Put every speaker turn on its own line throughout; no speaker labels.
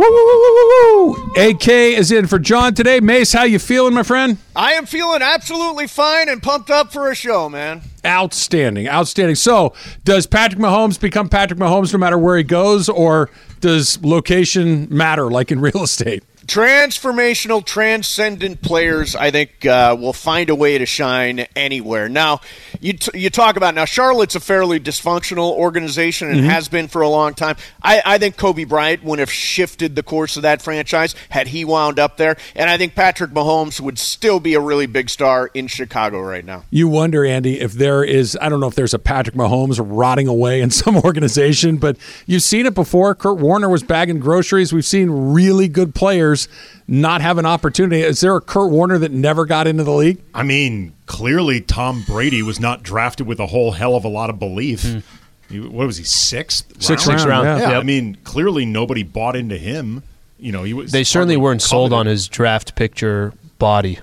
Woo, woo, woo, woo, woo, woo. AK is in for John today. Mace, how you feeling, my friend?
I am feeling absolutely fine and pumped up for a show, man.
Outstanding, outstanding. So, does Patrick Mahomes become Patrick Mahomes no matter where he goes, or does location matter, like in real estate?
Transformational, transcendent players, I think, uh, will find a way to shine anywhere. Now, you t- you talk about now. Charlotte's a fairly dysfunctional organization and has been for a long time. I, I think Kobe Bryant would have shifted the course of that franchise had he wound up there, and I think Patrick Mahomes would still be a really big star in Chicago right now.
You wonder, Andy, if there is, I don't know if there's a Patrick Mahomes rotting away in some organization, but you've seen it before. Kurt Warner was bagging groceries. We've seen really good players not have an opportunity. Is there a Kurt Warner that never got into the league?
I mean, clearly Tom Brady was not drafted with a whole hell of a lot of belief. Hmm. He- what was he sixth?
Sixth
round?
round, yeah.
Yeah,
Yep.
I mean, clearly nobody bought into him. You know, he was.
They certainly weren't sold on his draft picture body.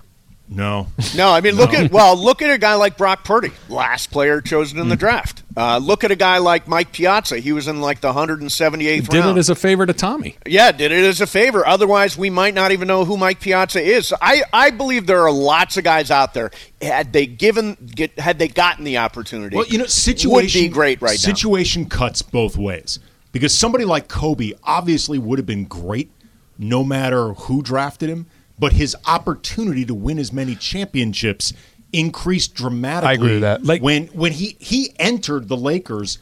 No,
No, I mean, look at well, look at a guy like Brock Purdy, last player chosen in the draft. Uh, look at a guy like Mike Piazza. He was in like the 178th
Did
round.
it as a favor to Tommy.
yeah, did it as a favor. Otherwise, we might not even know who Mike Piazza is. So I, I believe there are lots of guys out there. Had they given, get, had they gotten the opportunity,
Well, you know, situation
would
situation
be great right now.
Situation cuts both ways because somebody like Kobe obviously would have been great no matter who drafted him, but his opportunity to win as many championships increased dramatically.
I agree with that.
Like-
when when he he entered the Lakers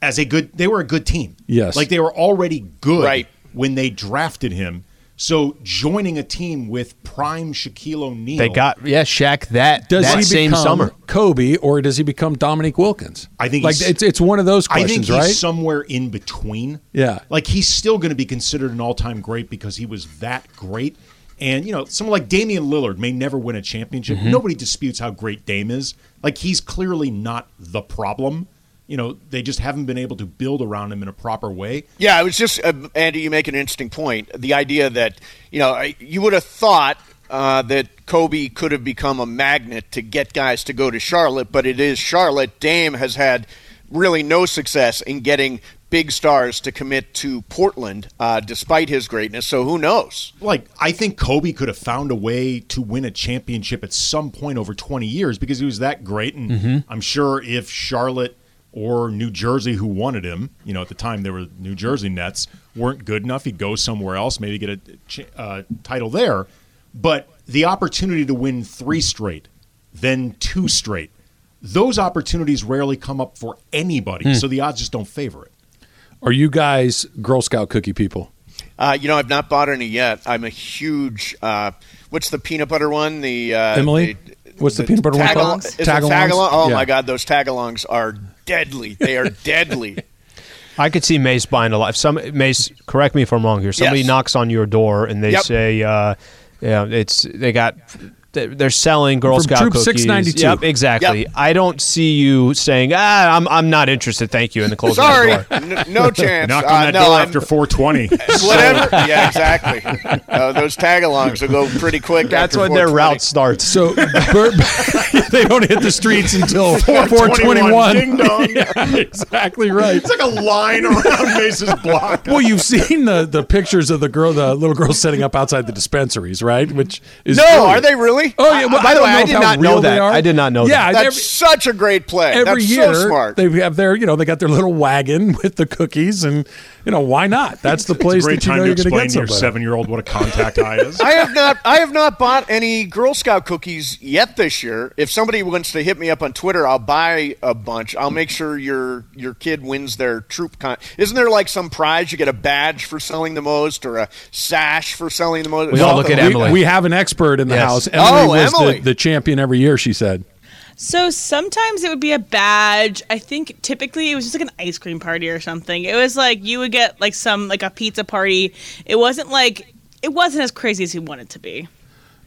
as a good, they were a good team.
Yes.
like they were already good
Right.
when they drafted him. So joining a team with prime Shaquille O'Neal,
They got yeah, Shaq that
Does
that
he
same
become
summer.
Kobe or does he become Dominique Wilkins?
I think
like
he's-
it's it's one of those questions, I
think he's
right?
somewhere in between.
Yeah.
Like he's still going to be considered an all-time great because he was that great. And you know, someone like Damian Lillard may never win a championship.
Mm-hmm.
Nobody disputes how great Dame is. Like he's clearly not the problem. You know, they just haven't been able to build around him in a proper way.
Yeah, it was just uh, Andy. You make an interesting point. The idea that you know you would have thought uh, that Kobe could have become a magnet to get guys to go to Charlotte, but it is Charlotte. Dame has had really no success in getting big stars to commit to Portland, uh, despite his greatness. So who knows?
Like I think Kobe could have found a way to win a championship at some point over 20 years because he was that great and
Mm-hmm.
I'm sure if Charlotte or New Jersey who wanted him, you know, at the time there were New Jersey Nets weren't good enough, he'd go somewhere else, maybe get a ch- uh, title there. But the opportunity to win 3 straight, then 2 straight. Those opportunities rarely come up for anybody,
Hmm.
so the odds just don't favor it.
Are you guys Girl Scout cookie people?
Uh, you know, I've not bought any yet. I'm a huge. Uh, what's the peanut butter one? The uh,
Emily?
the-
What's the peanut butter one
tagalong-
called?
Is it
Tagalongs?
tagalong? Oh
Yeah.
my God, those tagalongs are deadly. They are deadly.
I could see Mace buying a lot. If some Mace, correct me if I'm wrong here. Somebody
Yes.
knocks on your door and they
Yep.
say, uh, "Yeah, it's they got." They're selling Girl
From
Scout
Troop
cookies.
692.
Yep, exactly.
Yep.
I don't see you saying, "Ah, I'm I'm not interested, thank you," In the closing
Sorry,
the door.
N- no chance.
Knock
Uh,
on that
no,
door
I'm-
after 420.
whatever. yeah, exactly. Uh, those tagalongs will go pretty quick.
That's
after
when their route starts.
So Bur- they don't hit the streets until 421.
Ding dong.
Yeah, exactly right.
It's like a line around Mace's block.
Well, you've seen the, the pictures of the girl, the little girl setting up outside the dispensaries, right? Which is
No,
brilliant.
are they really?
Oh yeah. Well,
By
I
the way, I did not know that. I did not know
yeah,
that.
That's
every,
such a great play.
every
That's
year
so smart.
they have their, you know, they got their little wagon with the cookies, and you know why not? That's the place
It's a great
that you
time
know
to
you're going to
explain
get
to your seven-year-old what a contact eye is.
I have not. I have not bought any Girl Scout cookies yet this year. If somebody wants to hit me up on Twitter, I'll buy a bunch. I'll make sure your your kid wins their troop. Con- Isn't there like some prize? You get a badge for selling the most, or a sash for selling the most.
We all look at
we,
Emily.
we have an expert in the
Yes.
house. Emily
Oh,
was
Emily.
The, the champion every year. She said.
So sometimes it would be a badge. I think typically it was just like an ice cream party or something. It was like you would get like some like a pizza party. It wasn't like it wasn't as crazy as you want it to be.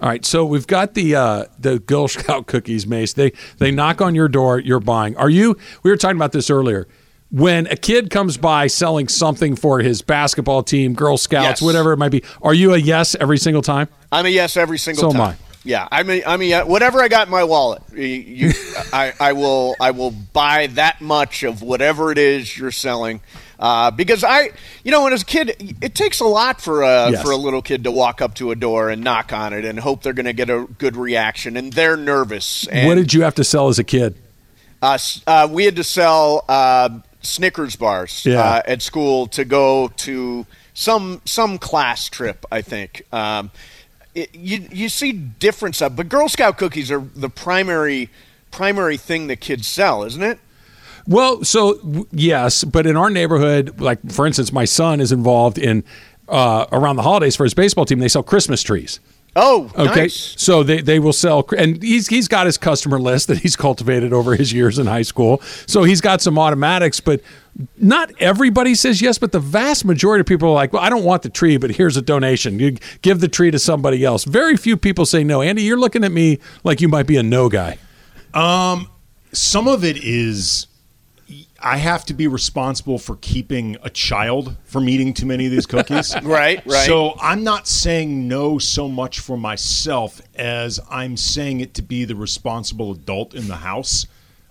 All right, so we've got the uh, the Girl Scout cookies, Mace. They they knock on your door. You're buying. Are you? We were talking about this earlier. When a kid comes by selling something for his basketball team, Girl Scouts,
Yes.
whatever it might be, are you a yes every single time?
I'm a yes every single time.
So am. I.
Yeah, I mean, I'm a yeah, whatever I got in my wallet. You, I, I will I will buy that much of whatever it is you're selling. Uh, because I, you know, when I was a kid, it takes a lot for a
Yes.
for a little kid to walk up to a door and knock on it and hope they're going to get a good reaction, and they're nervous. And,
what did you have to sell as a kid?
uh, uh, we had to sell uh, Snickers bars
Yeah.
uh, at school to go to some some class trip. I think um, it, you you see different stuff, but Girl Scout cookies are the primary primary thing that kids sell, isn't it?
Well, so yes, but in our neighborhood, like for instance, my son is involved in uh, around the holidays for his baseball team. They sell Christmas trees.
Oh,
Okay,
nice.
so they, they will sell, and he's he's got his customer list that he's cultivated over his years in high school. So he's got some automatics, but not everybody says yes. But the vast majority of people are like, "Well, I don't want the tree, but here's a donation. You give the tree to somebody else." Very few people say no. Andy, you're looking at me like you might be a no guy.
Um, Some of it is I have to be responsible for keeping a child from eating too many of these cookies.
Right, right.
So I'm not saying no so much for myself as I'm saying it to be the responsible adult in the house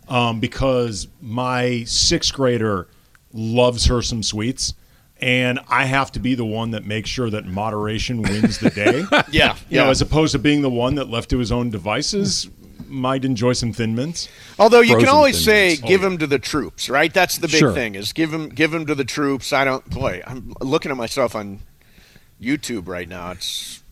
um, because my sixth grader loves her some sweets. And I have to be the one that makes sure that moderation wins the day.
Yeah,
You know,
yeah.
as opposed to being the one that left to his own devices might enjoy some thin mints.
Although you
Frozen
can always say,
Mints.
give them to the troops, right? That's the big
Sure.
thing is give them give them to the troops. I don't. Boy, I'm looking at myself on YouTube right now. It's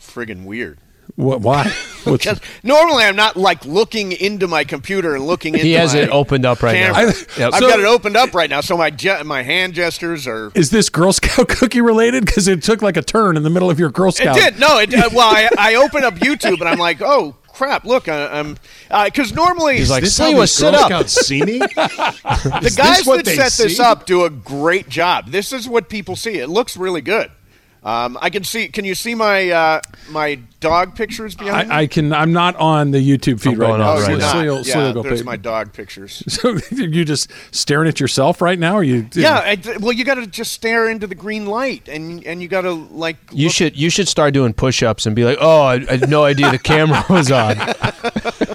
friggin' weird.
What? Why?
Because normally I'm not like looking into my computer and looking into
He has
my
it opened up right now.
I-
Yep.
I've
So-
got it opened up right now, so my ge- my hand gestures are.
is this Girl Scout cookie related? Because it took like a turn in the middle of your Girl Scout.
It
Scout.
did no. It uh, well, I, I opened up YouTube and I'm like, oh crap! Look, I, I'm uh, because normally
He's like,
This
"Sliwa,
how these
sit up."
See me?
the guys that
they
set this up do a great job. This is what people see. It looks really good. Um, I can see. Can you see my uh, my dog pictures behind me?
I, I can. I'm not on the YouTube feed
I'm
right now.
on
oh,
right
you're
now.
not.
Sleo-
yeah,
Sleo go
there's
pay-
my dog pictures.
So you just staring at yourself right now? Or you?
Yeah, I, well, you got to just stare into the green light, and and you got to like.
You
look-
should you should start doing push-ups and be like, "Oh, I, I had no idea the camera was on."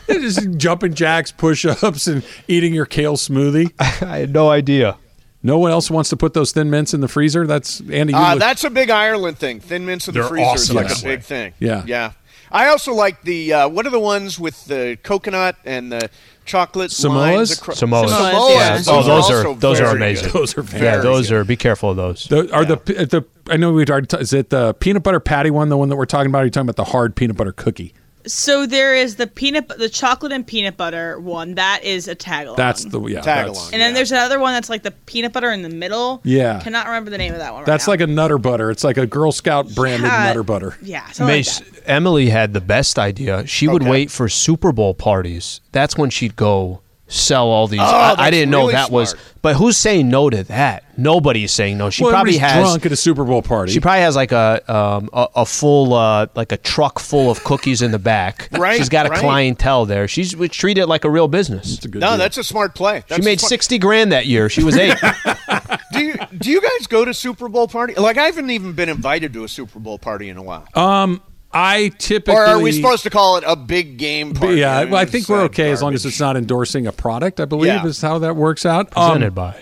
just jumping jacks, push-ups, and eating your kale smoothie.
I had no idea.
No one else wants to put those thin mints in the freezer. That's Andy. You
Uh,
look-
that's a big Ireland thing. Thin mints in the
They're
freezer
awesome
is like a
way.
big thing.
Yeah.
yeah. I also like the uh, what are the ones with the coconut and the chocolate
Samoas?
lines acro-
Samoas.
Samoas.
Yeah.
Oh, those are those are amazing.
good.
Those are
yeah, those
good.
are. Be careful of those.
The, are the the I know we already. T- is it the peanut butter patty one? The one that we're talking about? Are you talking about the hard peanut butter cookie?
So there is the peanut, the chocolate and peanut butter one. That is a tag along.
That's the yeah.
Tag along.
And then
Yeah.
there's another one that's like the peanut butter in the middle.
Yeah.
Cannot remember the name of that one. Right
That's
now.
like a Nutter Butter. It's like a Girl Scout branded
Yeah.
Nutter Butter.
yeah. something
Mace,
like that.
Emily had the best idea. She would
Okay.
wait for Super Bowl parties. That's when she'd go sell all these.
Oh,
I, I didn't know
really
that was. But who's saying no to that? Nobody's saying no. She
well,
probably has.
drunk at a Super Bowl party.
She probably has like a um, a, a full uh, like a truck full of cookies in the back.
Right,
She's got a
right.
clientele there. She's would treat it like a real business.
It's a good
No,
deal.
that's a smart play. That's
She made
smart.
sixty grand that year. She was eight.
Do you do you guys go to Super Bowl party? Like I haven't even been invited to a Super Bowl party in a while.
I typically.
or are we supposed to call it a big game party?
Yeah, well, I think we're
It's,
okay as long as it's not endorsing a product. I believe
Yeah.
is how that works out. Um,
Presented by.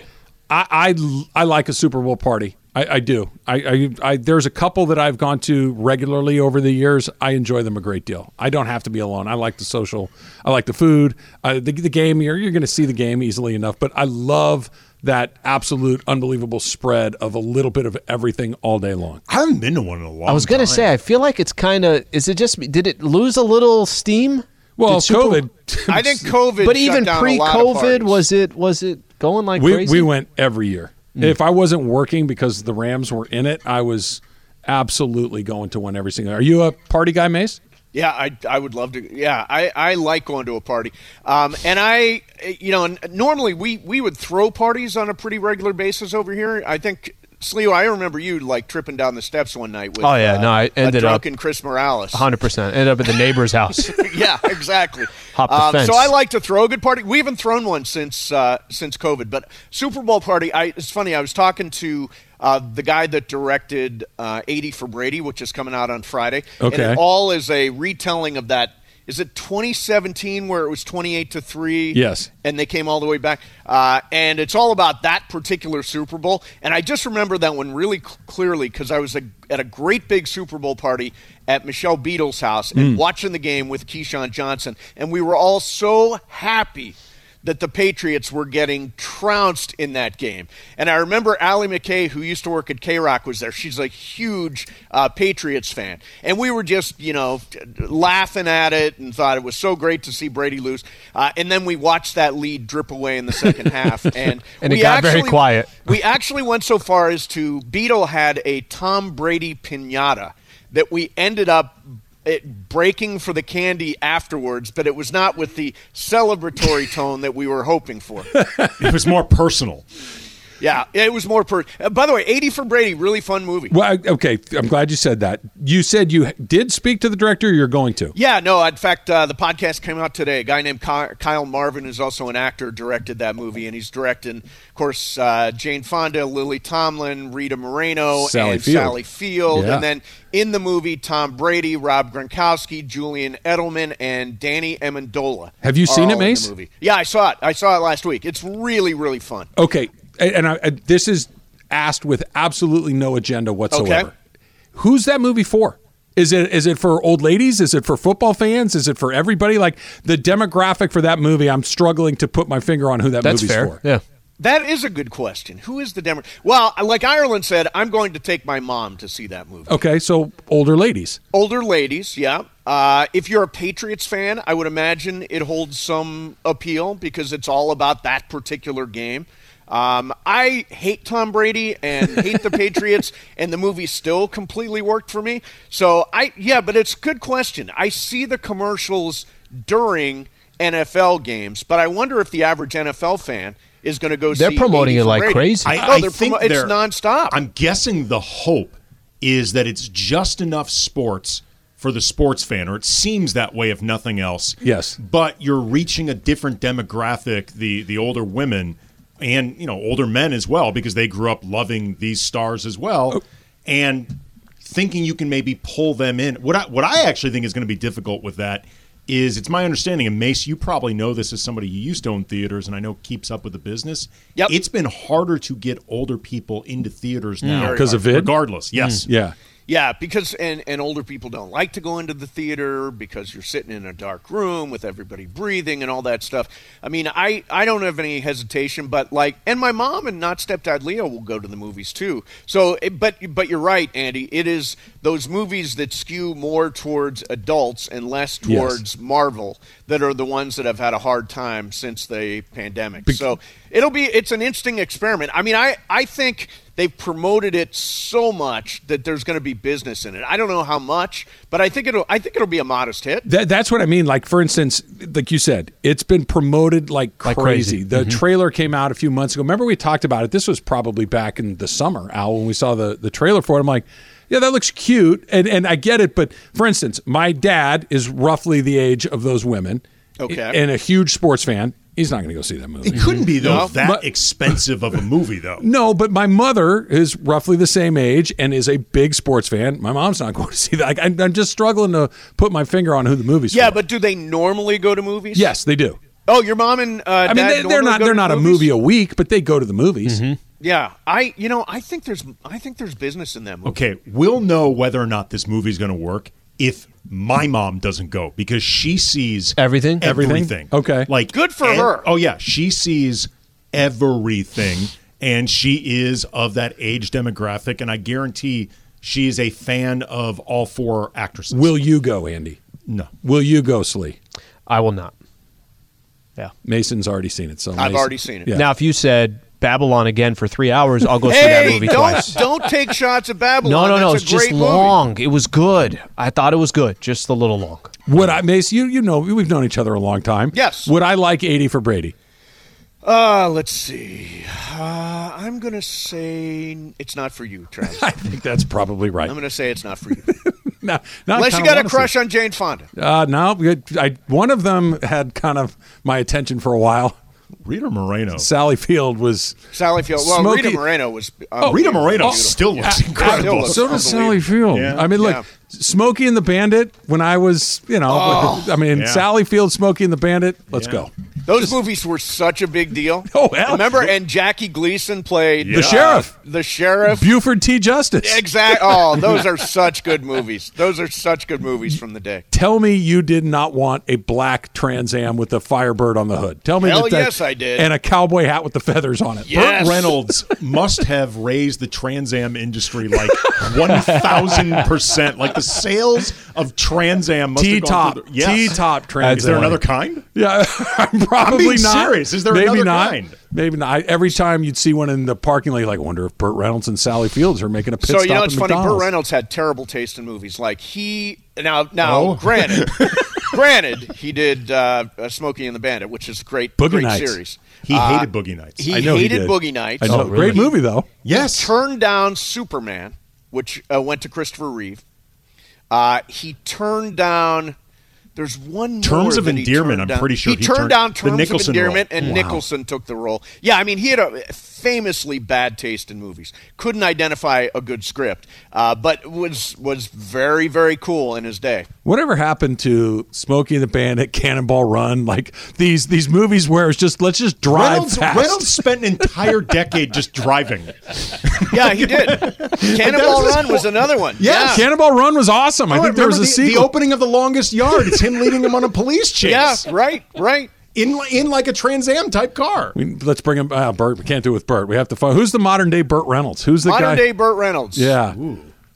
I, I I like a Super Bowl party. I, I do. I, I, I there's a couple that I've gone to regularly over the years. I enjoy them a great deal. I don't have to be alone. I like the social. I like the food. Uh, the, the game. You're you're going to see the game easily enough. But I love that absolute unbelievable spread of a little bit of everything all day long.
I haven't been to one in a long
I was gonna say. I feel like it's kind of. Is it just? Did it lose a little steam?
Well,
Super-
COVID.
I think COVID.
But even
down a lot of
pre-COVID, was it was it going like
we
crazy?
we went every year. Mm. If I wasn't working because the Rams were in it, I was absolutely going to one every single. Are you a party guy, Mace?
Yeah, I, I would love to. Yeah, I, I like going to a party. Um, and I, you know, normally we, we would throw parties on a pretty regular basis over here. I think, Sleo, I remember you like tripping down the steps one night with
Oh, yeah,
uh,
no, I ended
a
up-
drunken Chris Morales.
100%. Ended up at the neighbor's house.
yeah, exactly.
Hop the
Um,
fence.
so I like to throw a good party. We haven't thrown one since uh, since COVID, but Super Bowl party. I, it's funny. I was talking to uh, the guy that directed uh, 80 for Brady, which is coming out on Friday. And
Okay.
it all is a retelling of that. Is it 2017 where it was 28 to three?
Yes.
and they came all the way back. Uh, and it's all about that particular Super Bowl. And I just remember that one really cl- clearly because I was a, at a great big Super Bowl party at Michelle Beadle's house and watching the game with Keyshawn Johnson. And we were all so happy that the Patriots were getting trounced in that game. And I remember Allie MacKay, who used to work at KROQ, was there. She's a huge uh, Patriots fan. And we were just, you know, laughing at it and thought it was so great to see Brady lose. Uh, and then we watched that lead drip away in the second half. And,
And it
we
got very
actually-
quiet.
We actually went so far as to, Beadle had a Tom Brady pinata that we ended up it breaking for the candy afterwards, but it was not with the celebratory tone that we were hoping for.
It was more personal.
Yeah, it was more per. Uh, by the way, 80 for Brady, really fun movie.
Well, I- okay, I'm glad you said that. You said you did speak to the director. Or you're going to.
Yeah, no. In fact, uh, the podcast came out today. A guy named Kyle Marvin, who's also an actor, directed that movie, and he's directing, of course, uh, Jane Fonda, Lily Tomlin, Rita Moreno,
Sally
and
Field.
Sally Field,
Yeah.
and then in the movie, Tom Brady, Rob Gronkowski, Julian Edelman, and Danny Amendola.
Have you seen it,
all in the
Mace?
movie. Yeah, I saw it. I saw it last week. It's really, really fun.
Okay, and and I, I- this is asked with absolutely no agenda whatsoever.
Okay.
Who's that movie for? Is it is it for old ladies? Is it for football fans? Is it for everybody? Like the demographic for that movie, I'm struggling to put my finger on who that
That's
movie's
fair.
for.
Yeah.
That is a good question. Who is the Democrat? Well, like Ireland said, I'm going to take my mom to see that movie.
Okay, so older ladies.
Older ladies, yeah. Uh, if you're a Patriots fan, I would imagine it holds some appeal because it's all about that particular game. Um, I hate Tom Brady and hate the Patriots, and the movie still completely worked for me. So I, yeah, but it's a good question. I see the commercials during NFL games, but I wonder if the average NFL fan is going to go.
They're
see
promoting it like
Brady.
crazy.
I,
oh,
I
they're
think
promo- it's
they're-
nonstop.
I'm guessing the hope is that it's just enough sports for the sports fan, or it seems that way if nothing else.
Yes.
But you're reaching a different demographic, the the older women and you know older men as well, because they grew up loving these stars as well, oh. and thinking you can maybe pull them in. What I what I actually think is going to be difficult with that is it's my understanding, and Mace, you probably know this as somebody who used to own theaters and I know keeps up with the business.
Yep.
It's been harder to get older people into theaters mm. now
Because of vid?
regardless. Yes. Mm.
Yeah.
Yeah, because and, and older people don't like to go into the theater because you're sitting in a dark room with everybody breathing and all that stuff. I mean, I, I don't have any hesitation, but like, and my mom and not stepdad Leo will go to the movies too. So, eh, but but you're right, Andy. It is those movies that skew more towards adults and less
Yes.
towards Marvel that are the ones that have had a hard time since the pandemic. so it'll be it's an interesting experiment. I mean, I I think they've promoted it so much that there's going to be business in it. I don't know how much, but I think it'll I think it'll be a modest hit.
That, that's what I mean. Like, for instance, like you said, it's been promoted like crazy.
Like crazy.
The mm-hmm. trailer came out a few months ago. Remember, we talked about it. This was probably back in the summer, Al, when we saw the, the trailer for it. I'm like, yeah, that looks cute. And, and I get it. But for instance, my dad is roughly the age of those women.
Okay.
And a huge sports fan. He's not going to go see that movie.
It couldn't be though
No.
that
But-
expensive of a movie though.
No, but my mother is roughly the same age and is a big sports fan. My mom's not going to see that. I'm, I'm just struggling to put my finger on who the movie's
Yeah,
for.
but do they normally go to movies?
yes, they do.
Oh, your mom and uh,
I mean,
dad
they, they're not they're
to
not a movie a week, but they go to the movies.
Mm-hmm.
Yeah, I you know I think there's I think there's business in that movie.
Okay, we'll know whether or not this movie's going to work if my mom doesn't go because she sees
Everything?
Everything?
everything.
Okay.
like
Good for
ev-
her.
Oh yeah, she sees everything, and she is of that age demographic, and I guarantee she is a fan of all four actresses.
Will you go, Andy?
no?
Will you go, Slee?
I will not. Yeah.
Mason's already seen it, so
I've
Mason-
already seen it.
Yeah.
Now, if you said Babylon again for three hours, I'll go see that movie
don't
twice.
don't take shots at Babylon.
No, no, no.
That's
It's just
great movie.
long. It was good. I thought it was good. Just a little long.
Would I, Mace? You you know we've known each other a long time.
Yes.
Would I like eighty for Brady?
Uh, let's see. Uh, I'm gonna say it's not for you, Travis.
I think that's probably right.
I'm gonna say it's not for you.
no, now I
Unless you got a crush on Jane Fonda.
Uh, no, I, one of them had kind of my attention for a while.
Rita Moreno.
Sally Field was
Sally Field. Well,
Smoky-
Rita Moreno was.
Oh,
Rita Moreno
beautiful.
still looks
Still
incredible.
looks
so does Sally. Field.
Yeah.
I mean, look,
Yeah.
Smokey and the Bandit. When I was, you know,
Oh.
I mean,
Yeah.
Sally Field, Smokey and the Bandit. Let's
Yeah.
go.
Those movies were such a big deal.
Oh, hell.
Remember, and Jackie Gleason played
The
uh,
sheriff.
The sheriff.
Buford T. Justice.
Exactly. Oh, those are such good movies. Those are such good movies from the day.
Tell me you did not want a black Trans Am with a Firebird on the hood. Tell me
Hell
that, that-
yes, I did.
And a cowboy hat with the feathers on it.
Yes.
Burt Reynolds must have raised the Trans Am industry like one thousand percent. Like the sales of Trans Am must
T
have gone
top,
through the- yes.
T top Trans. Am.
Is there another kind?
Yeah, I'm probably
being
not.
serious. Is there
Maybe
another
not.
kind?
Maybe not. I, every time you'd see one in the parking lot, you're like, I wonder if Burt Reynolds and Sally Fields are making a pit
So
stop
you know
at
it's funny. Burt Reynolds had terrible taste in movies. Like he now now
Oh.
granted, granted he did uh, uh, Smokey and the Bandit, which is a great
Boogie
great
Nights.
series.
He
Uh,
hated Boogie Nights.
He
I know he
hated
did.
Boogie Nights.
I know.
Oh, really?
Great movie though.
yes.
He Turned down Superman, which uh, went to Christopher Reeve. Uh, he turned down. There's one
Terms of Endearment, I'm pretty sure
he,
he
turned,
turned-
down
the
Terms of Endearment,
role.
and
Wow.
Nicholson took the role. Yeah, I mean he had a famously bad taste in movies. Couldn't identify a good script, uh, but was was very very cool in his day.
Whatever happened to Smokey and the Bandit, Cannonball Run, like these these movies where it's just let's just drive
Reynolds,
fast.
Reynolds spent an entire decade just driving.
Yeah, he did. Cannonball Run was another one.
Yes.
Yeah.
Cannonball Run was awesome. I
Oh,
think there was a
remember the,
sequel.
The opening of the longest yard. It's him leading him on a police chase.
Yeah, right, right.
In in like a Trans Am type car.
We- let's bring him. Uh, Burt. We can't do it with Burt. We have to find who's the modern day Burt Reynolds. Who's the
Modern
guy?
day Burt Reynolds.
yeah.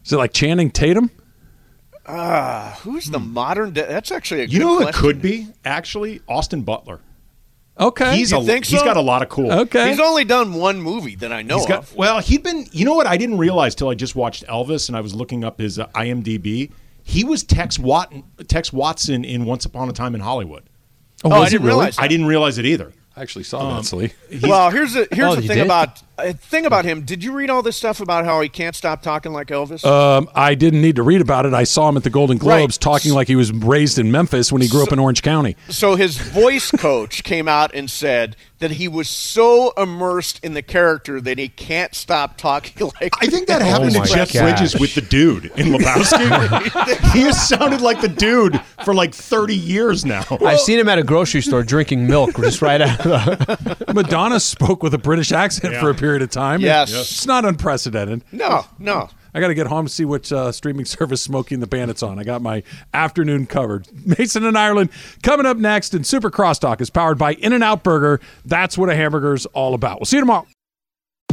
Is it like Channing Tatum?
Who's the modern day? That's actually a
You know who it could be? Actually, Austin Butler.
Okay.
He's
You
a,
think
he's
so?
got a lot of cool.
okay.
He's only done one movie that I know
He's got,
of.
well, he'd been. You know what? I didn't realize till I just watched Elvis and I was looking up his uh, IMDb. He was Tex Watson, Tex Watson in Once Upon a Time in Hollywood.
Oh, oh I
didn't
really?
realize
I didn't realize it either.
I actually saw that, Slee.
Well, here's the here's
Oh,
the thing
did?
about uh, thing about him. Did you read all this stuff about how he can't stop talking like Elvis?
Um, I didn't need to read about it. I saw him at the Golden Globes
Right.
talking like he was raised in Memphis when he grew up in Orange County.
so his voice coach came out and said that he was so immersed in the character that he can't stop talking like.
I think that happened to Jeff
gosh.
Bridges with the dude in Lebowski. he has sounded like the dude for like 30 years now.
I've seen him at a grocery store drinking milk just right out of the.
Madonna spoke with a British accent
Yeah.
for a period of time.
Yes.
It's not unprecedented.
no, no.
I got to get home to see which uh, streaming service Smoking the Bandit's on. I got my afternoon covered. Mason and Ireland coming up next, and Super Crosstalk is powered by In N Out Burger. That's what a hamburger's all about. We'll see you tomorrow.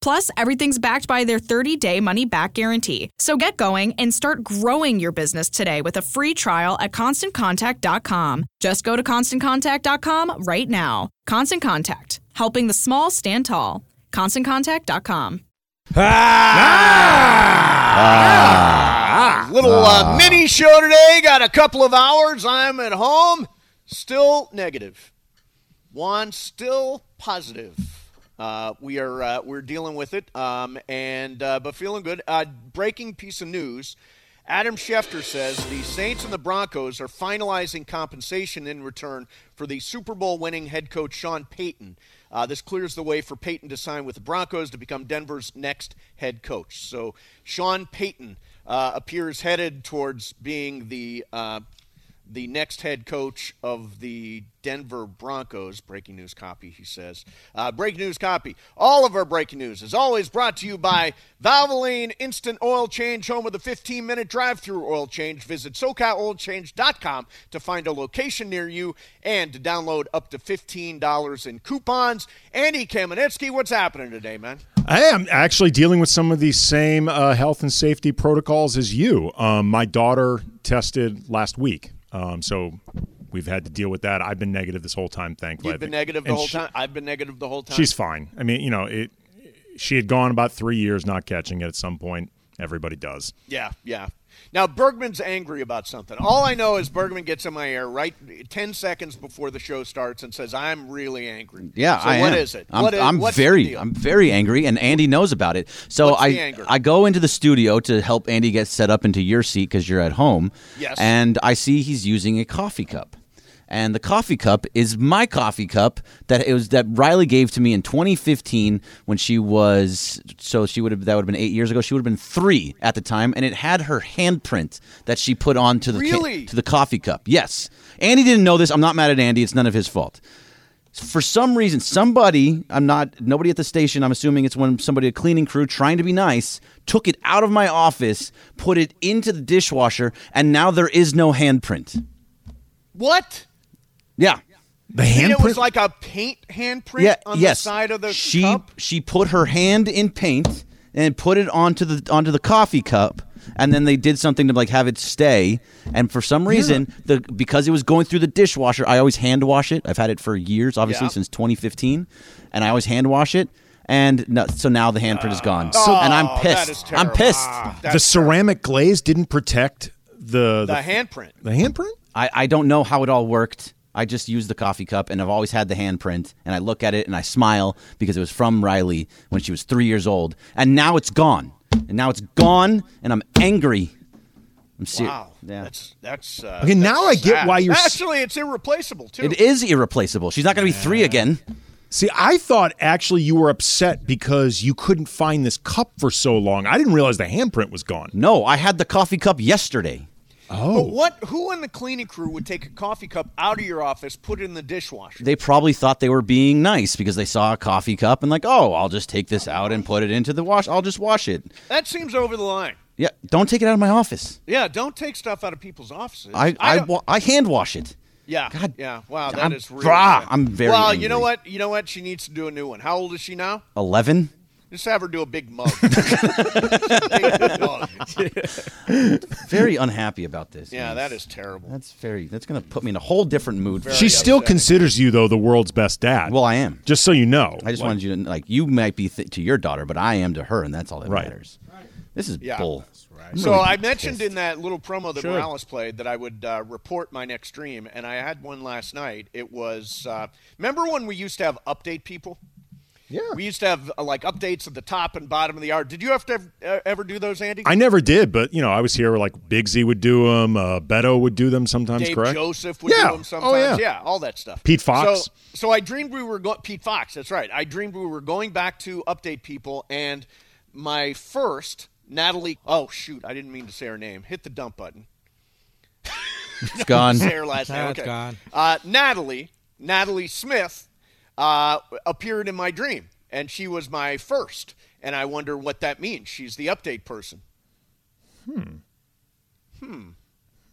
Plus, everything's backed by their 30 day money back guarantee. So get going and start growing your business today with a free trial at constantcontact.com. Just go to constantcontact.com right now. Constant Contact, helping the small stand tall. ConstantContact.com.
Ah, little uh, mini show today. Got a couple of hours. I'm at home. Still negative. Juan still positive. Uh, we are uh, we're dealing with it, um, and uh, but feeling good. Uh, breaking piece of news: Adam Schefter says the Saints and the Broncos are finalizing compensation in return for the Super Bowl winning head coach Sean Payton. Uh, this clears the way for Payton to sign with the Broncos to become Denver's next head coach. So Sean Payton appears headed towards being the the next head coach of the Denver Broncos. Breaking news copy, he says. Uh, breaking news copy. All of our breaking news is always brought to you by Valvoline Instant Oil Change, home of the 15 minute drive through oil change. Visit SoCalOilChange.com to find a location near you and to download up to $15 in coupons. Andy Kamenetsky, what's happening today, man?
I am actually dealing with some of these same uh, health and safety protocols as you. Um, my daughter tested last week. Um, so we've had to deal with that. I've been negative this whole time, thankfully.
You've been negative the
And
whole
she-
time. I've been negative the whole time.
She's fine. I mean, you know, it. She had gone about three years not catching it. At some point, everybody does.
Yeah, yeah. Now Bergman's angry about something. All I know is Bergman gets in my ear right ten seconds before the show starts and says, "I'm really angry."
Yeah,
So
I
what
am.
is it?
I'm,
What is-
I'm very. I'm very angry, and Andy knows about it. So
What's
I. I go into the studio to help Andy get set up into your seat because you're at home.
Yes.
And I see he's using a coffee cup. And the coffee cup is my coffee cup that it was that Riley gave to me in 2015 when she was so she would have that would have been eight years ago. She would have been three at the time, and it had her handprint that she put onto the ca- to the coffee cup. Yes, Andy didn't know this. I'm not mad at Andy. It's none of his fault for some reason, somebody, I'm not, nobody at the station, I'm assuming it's when somebody, a cleaning crew trying to be nice, took it out of my office, put it into the dishwasher, and now there is no handprint.
What?
Yeah.
The handprint.
And it was like a paint handprint
yeah,
on
yes.
the side of the
she,
cup.
She put her hand in paint and put it onto the onto the coffee cup. And then they did something to like have it stay, and for some reason, the because it was going through the dishwasher, I always hand wash it. I've had it for years, obviously
Yeah.
since 2015, and I always hand wash it. And no, so now the handprint is gone,
So-
and I'm
Oh,
pissed.
is
I'm pissed.
Ah,
the ceramic glaze didn't protect the
The handprint.
The handprint.
I, I don't know how it all worked. I just used the coffee cup, and I've always had the handprint. And I look at it and I smile because it was from Riley when she was three years old, and now it's gone. And now it's gone, and I'm angry. I'm serious.
Wow,
Yeah.
that's that's. Uh,
Okay, now I get
sad.
why you're
Actually, it's irreplaceable too.
It is irreplaceable. She's not going to be three again.
See, I thought actually you were upset because you couldn't find this cup for so long. I didn't realize the handprint was gone.
No, I had the coffee cup yesterday.
Oh,
But what? Who in the cleaning crew would take a coffee cup out of your office, put it in the dishwasher?
They probably thought they were being nice because they saw a coffee cup and like, oh, I'll just take this out and put it into the wash. I'll just wash it.
That seems over the line.
Yeah, don't take it out of my office.
Yeah, don't take stuff out of people's offices.
I I,
don't-
wa- I hand wash it.
yeah,
God,
yeah. Wow, that
I'm-
is really.
Rah. I'm very
Well, you know what? You know what? She needs to do a new one. How old is she now?
Eleven.
Just have her do a big mug. Big mug.
Very unhappy about this.
Yeah,
man.
that is terrible.
That's very. That's going to put me in a whole different mood.
she still considers you though the world's best dad.
Well, I am.
Just so you know.
I just
Like-
wanted you to like. You might be th- to your daughter, but I am to her, and that's all that
Right.
matters. This is
Yeah.
bull. I'm
So
really
I mentioned
pissed.
in that little promo that
Sure.
Morales played that I would uh, report my next stream, and I had one last night. It was uh, remember when we used to have update people.
Yeah.
We used to have uh, like updates at the top and bottom of the hour. Did you have to ever, uh, ever do those, Andy?
I never did, but you know, I was here where, like Big Z would do them, uh, Beto would do them sometimes.
Dave
correct?
Joseph would
yeah.
do them sometimes.
Oh yeah.
yeah, all that stuff.
Pete Fox.
So, so I dreamed we were going. Pete Fox. That's right. I dreamed we were going back to update people, and my first, Natalie. Oh shoot, I didn't mean to say her name. Hit the dump button.
It's gone.
Say her last name.
No, it's
okay.
gone.
Uh, Natalie, Natalie Smith, uh, appeared in my dream, and she was my first. And I wonder what that means. She's the update person.
Hmm.
Hmm.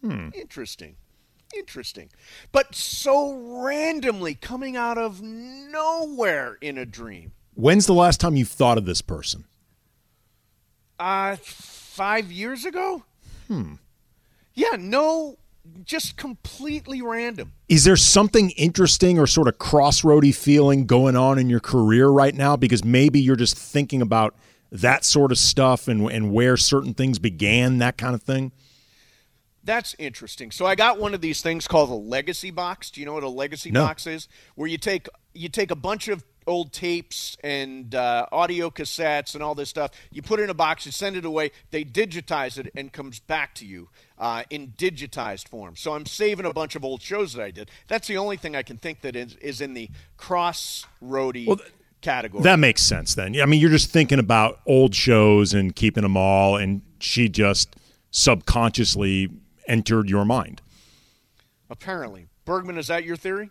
Hmm.
Interesting. Interesting. But so randomly coming out of nowhere in a dream.
When's the last time you've thought of this person?
Uh, five years ago?
Hmm.
Yeah, no, just completely random.
Is there something interesting or sort of crossroady feeling going on in your career right now? Because maybe you're just thinking about that sort of stuff and and where certain things began, that kind of thing.
That's interesting. So I got one of these things called a legacy box. Do you know what a legacy
No.
box is? Where you take you take a bunch of old tapes and uh, audio cassettes and all this stuff. You put it in a box, you send it away. They digitize it and comes back to you uh, in digitized form. So I'm saving a bunch of old shows that I did. That's the only thing I can think that is, is in the cross-roady category.
That makes sense then. I mean, you're just thinking about old shows and keeping them all, and she just subconsciously entered your mind.
Apparently, Bergman, is that your theory?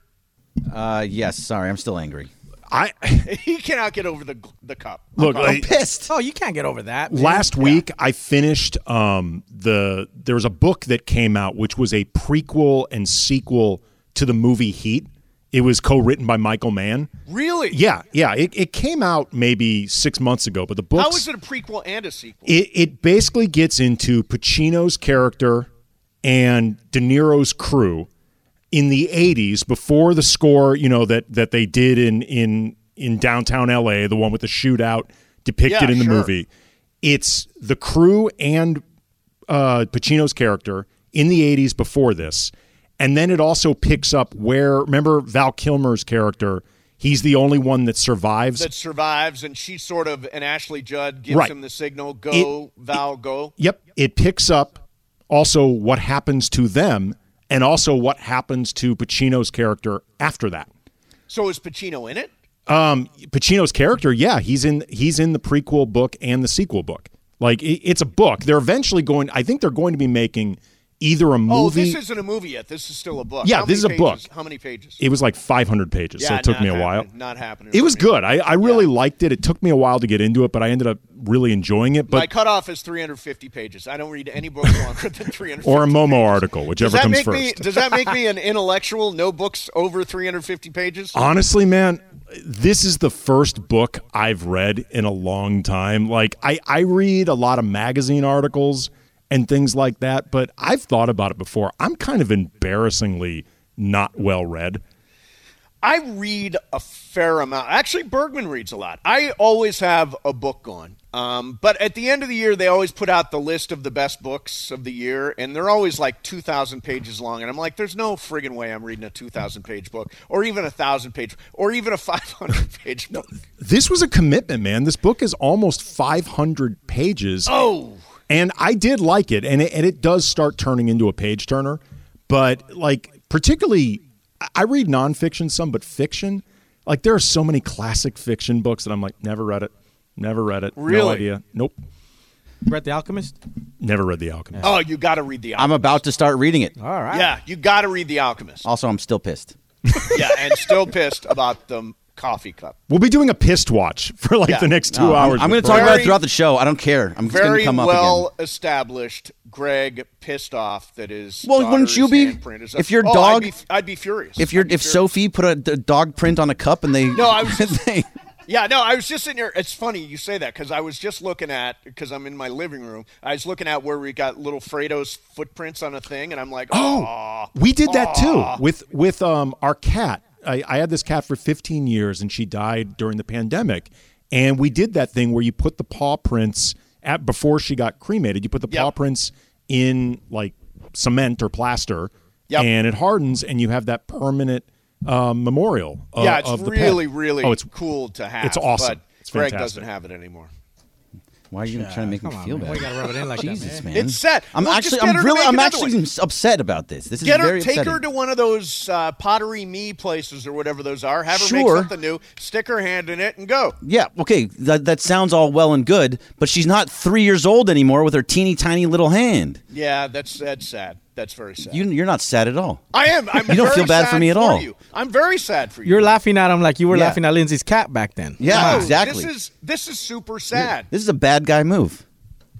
Uh, yes. Sorry, I'm still angry.
I
he cannot get over the the cup.
Look,
I'm
I-
pissed. Oh, you can't get over that. man.
Last week, I finished um, the. There was a book that came out, which was a prequel and sequel to the movie Heat. It was co-written by Michael Mann.
Really?
Yeah, yeah. It, it came out maybe six months ago, but the book
How is it a prequel and a sequel?
it, it basically gets into Pacino's character and De Niro's crew in the 80s before the score, you know, that that they did in in in downtown LA, the one with the shootout depicted
Yeah,
in the
sure.
movie. It's the crew and uh, Pacino's character in the 80s before this. And then it also picks up where remember Val Kilmer's character, he's the only one that survives.
that survives, and she sort of and Ashley Judd gives
Right.
him the signal: "Go, Val, go."
Yep. It picks up also what happens to them and also what happens to Pacino's character after that.
So is Pacino in it?
Um, Pacino's character, yeah, he's in he's in the prequel book and the sequel book. Like it, it's a book. They're eventually going. I think they're going to be making either a movie.
Oh,
movie.
this isn't a movie yet. This is still a book.
Yeah,
How
this is a book.
How many pages?
It was like 500 pages, so it took me a while.
happening. Not happening
It was
me.
good. I, I really liked it. It took me a while to get into it, but I ended up really enjoying it. But My
cutoff is 350 pages. I don't read any book longer than 350.
or a Momo article, whichever comes first.
me? Does that make me an intellectual? No books over 350 pages.
Honestly, man, this is the first book I've read in a long time. Like I, I read a lot of magazine articles and things like that, but I've thought about it before. I'm kind of embarrassingly not well read.
I read a fair amount. Actually, Bergman reads a lot. I always have a book on. Um, but at the end of the year, they always put out the list of the best books of the year, and they're always like 2,000 pages long. And I'm like, there's no friggin' way I'm reading a 2,000 page book, or even a 1,000 page, or even a 500 page book.
This was a commitment, man. This book is almost 500 pages.
Oh.
And I did like it, and it, and it does start turning into a page turner. But like, particularly, I- I read nonfiction some, but fiction, like there are so many classic fiction books that I'm like, never read it, never read it, no idea, nope,
Read The Alchemist?
never read The Alchemist.
Oh, you got to read The
I'm about to start reading it.
All right.
Yeah, you got to read The Alchemist.
Also, I'm still pissed.
yeah, and still pissed about the coffee cup.
We'll be doing a pissed watch for like
Yeah.
the next two
No, I'm-
hours.
I'm, going to talk about it throughout the show. I don't care. I'm just going to
Very
come up
well
again.
established. Greg pissed off that his
Well, wouldn't you be?
is
If your
oh,
dog-
I'd be, I'd be furious.
If you're
be
if
furious.
Sophie put a dog print on a cup and they
No, I was just-
they-
Yeah, no, I was just sitting here. It's funny you say that because I was just looking at because I'm in my living room. I was looking at where we got little Fredo's footprints on a thing, and I'm like,
Oh,
oh,
we did that too with with um our cat. I, I had this cat for 15 years, and she died during the pandemic. And we did that thing where you put the paw prints at before she got cremated. You put the paw prints in like cement or plaster,
Yep.
and it hardens, and you have that permanent um, memorial. Of,
yeah, it's
of the
really,
pet.
really
oh, it's
cool to have.
It's awesome.
But
It's
Greg doesn't have it anymore.
Why are you
Yeah,
trying to make me
on,
feel
man.
bad?
You gotta rub it in like that,
Jesus,
man?
man.
It's sad.
I'm
Look,
actually, I'm really, I'm actually
one.
upset about this. This is
Get her,
very
take
upsetting.
her to one of those uh, pottery me places or whatever those are. Have her make something new. Stick her hand in it and go.
Yeah, okay, that, that sounds all well and good, but she's not three years old anymore with her teeny tiny little hand.
Yeah, that's that's sad. That's very sad.
You, you're not sad at all.
I am. I'm
You don't feel bad for me at all.
You. I'm very sad for you.
You're laughing at him like you were
Yeah.
laughing at Lindsay's cat back then.
Yeah,
No,
exactly.
This is this is super sad.
This is a bad guy move.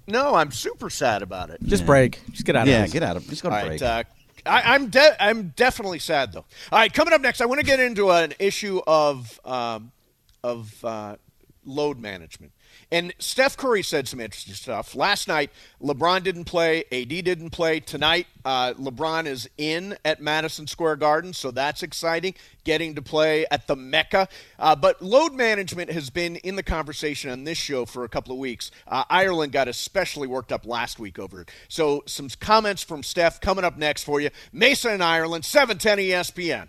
No, I'm super sad about it.
Just break. Just get out of
Yeah,
it.
get out of Just go to
All right,
break.
uh, I, I'm de- I'm definitely sad though. All right, coming up next, I want to get into an issue of um, of uh, load management. And Steph Curry said some interesting stuff last night. LeBron didn't play. AD didn't play tonight. Uh, LeBron is in at Madison Square Garden, so that's exciting. Getting to play at the Mecca. Uh, but load management has been in the conversation on this show for a couple of weeks. Uh, Ireland got especially worked up last week over it. So some comments from Steph coming up next for you. Mason and Ireland, E 710 ESPN.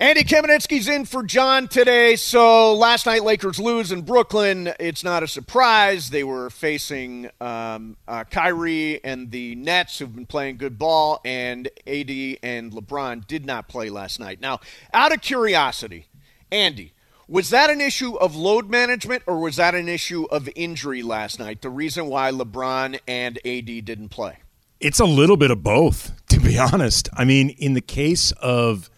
Andy Kamenetsky's in for John today. So last night, Lakers lose in Brooklyn. It's not a surprise. They were facing um, uh, Kyrie and the Nets, who've been playing good ball, and AD and LeBron did not play last night. Now, out of curiosity, Andy, was that an issue of load management or was that an issue of injury last night? The reason why LeBron and AD didn't play?
It's a little bit of both, to be honest. I mean, in the case of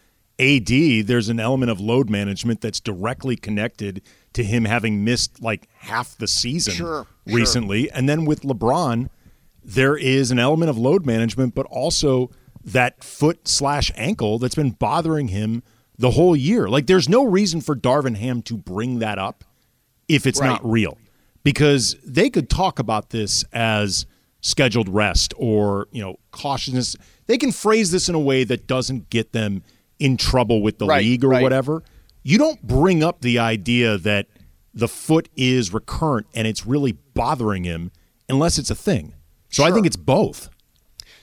AD, there's an element of load management that's directly connected to him having missed like half the season
Sure, sure.
recently. And then with LeBron, there is an element of load management, but also that foot slash ankle that's been bothering him the whole year. Like, there's no reason for Darvin Ham to bring that up if it's
Right.
not real, because they could talk about this as scheduled rest or you know cautiousness. They can phrase this in a way that doesn't get them in trouble with the
Right,
league or
right.
whatever. You don't bring up the idea that the foot is recurrent and it's really bothering him unless it's a thing. So I think it's both.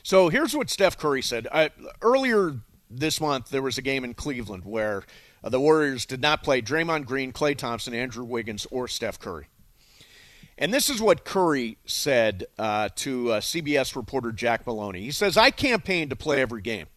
So here's what Steph Curry said. I, earlier this month, there was a game in Cleveland where uh, the Warriors did not play Draymond Green, Klay Thompson, Andrew Wiggins, or Steph Curry. And this is what Curry said uh, to uh, CBS reporter Jack Maloney. He says, I campaigned to play every game.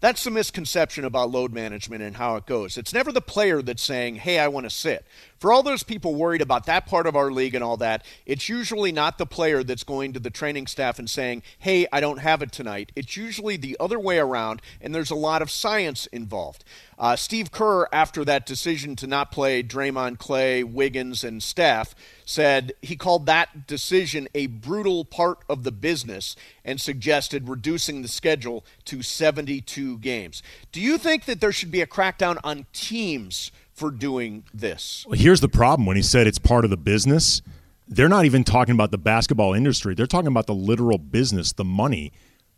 That's the misconception about load management and how it goes. It's never the player that's saying, hey, I want to sit. For all those people worried about that part of our league and all that, it's usually not the player that's going to the training staff and saying, hey, I don't have it tonight. It's usually the other way around, and there's a lot of science involved. Uh, Steve Kerr, after that decision to not play Draymond, Klay, Wiggins, and Steph, said he called that decision a brutal part of the business and suggested reducing the schedule to 72 games. Do you think that there should be a crackdown on teams for doing this?
Well, here's the problem when he said it's part of the business. They're not even talking about the basketball industry. They're talking about the literal business, the money.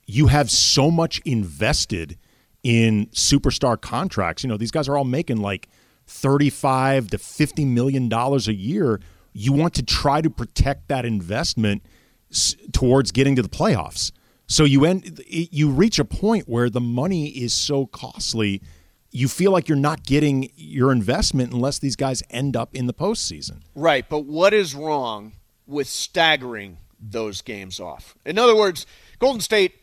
You have so much invested in superstar contracts. You know, these guys are all making like 35 to 50 million dollars a year. You want to try to protect that investment s- towards getting to the playoffs. So you end you reach a point where the money is so costly you feel like you're not getting your investment unless these guys end up in the postseason.
Right, but what is wrong with staggering those games off? In other words, Golden State,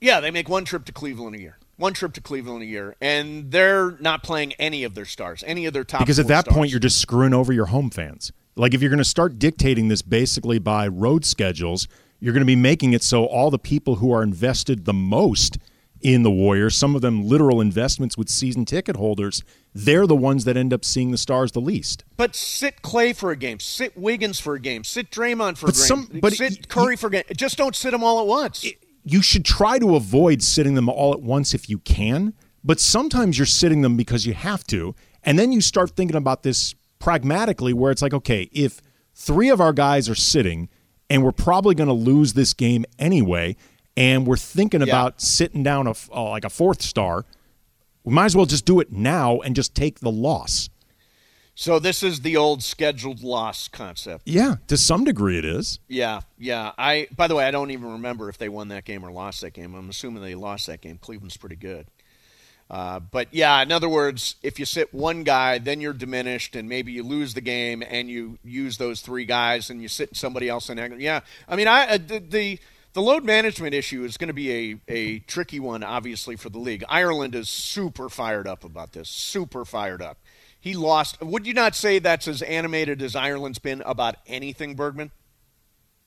yeah, they make one trip to Cleveland a year. One trip to Cleveland a year, and they're not playing any of their stars, any of their top.
because at that
stars.
point you're just screwing over your home fans. Like if you're going to start dictating this basically by road schedules, you're going to be making it so all the people who are invested the most in the Warriors, some of them literal investments with season ticket holders, they're the ones that end up seeing the stars the least.
But sit Klay for a game, sit Wiggins for a game, sit Draymond for
But
a game,
some- but
sit Curry for a game. Just don't sit them all at once.
You should try to avoid sitting them all at once if you can, but sometimes you're sitting them because you have to. And then you start thinking about this pragmatically where it's like, okay, if three of our guys are sitting and we're probably going to lose this game anyway, and we're thinking about sitting down a, uh, like a fourth star, we might as well just do it now and just take the loss.
So this is the old scheduled loss concept.
Yeah, to some degree it is.
Yeah, yeah. I by the way, I don't even remember if they won that game or lost that game. I'm assuming they lost that game. Cleveland's pretty good. Uh, but yeah, in other words, if you sit one guy, then you're diminished, and maybe you lose the game, and you use those three guys, and you sit somebody else in. Yeah, I mean, I uh, the, the the load management issue is going to be a a tricky one, obviously, for the league. Ireland is super fired up about this. Super fired up. He lost. Would you not say that's as animated as Ireland's been about anything, Bergman?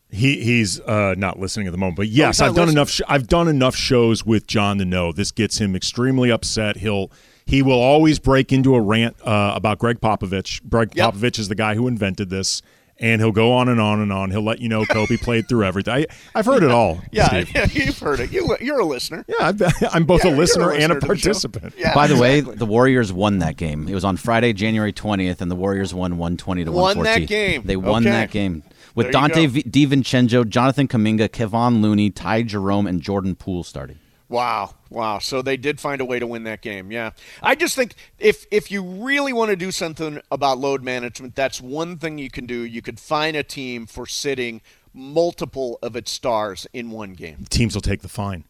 He he's uh, not listening at the moment, but yes,
not
I've done enough. Sh- I've done enough shows with John to know this gets him extremely upset. He'll he will always break into a rant uh, about Gregg Popovich. Gregg
Yep.
Popovich is the guy who invented this, and he'll go on and on and on. He'll let you know Kobe played through everything. I, I've heard it all.
Yeah,
Steve.
yeah, you've heard it. You, you're a listener.
Yeah, I've, I'm both
Yeah,
a
you're a
listener and a
listener the
participant.
Yeah,
By the way, the Warriors won that game. It was on Friday, January 20th, and the Warriors won 120 to
Won that game.
They won
Okay.
that game with Donte
go.
v- DiVincenzo, Jonathan Kuminga, Kevon Looney, Ty Jerome, and Jordan Poole starting.
Wow, wow. So they did find a way to win that game. Yeah. I just think if if you really want to do something about load management, that's one thing you can do. You could fine a team for sitting multiple of its stars in one game.
teams will take the fine.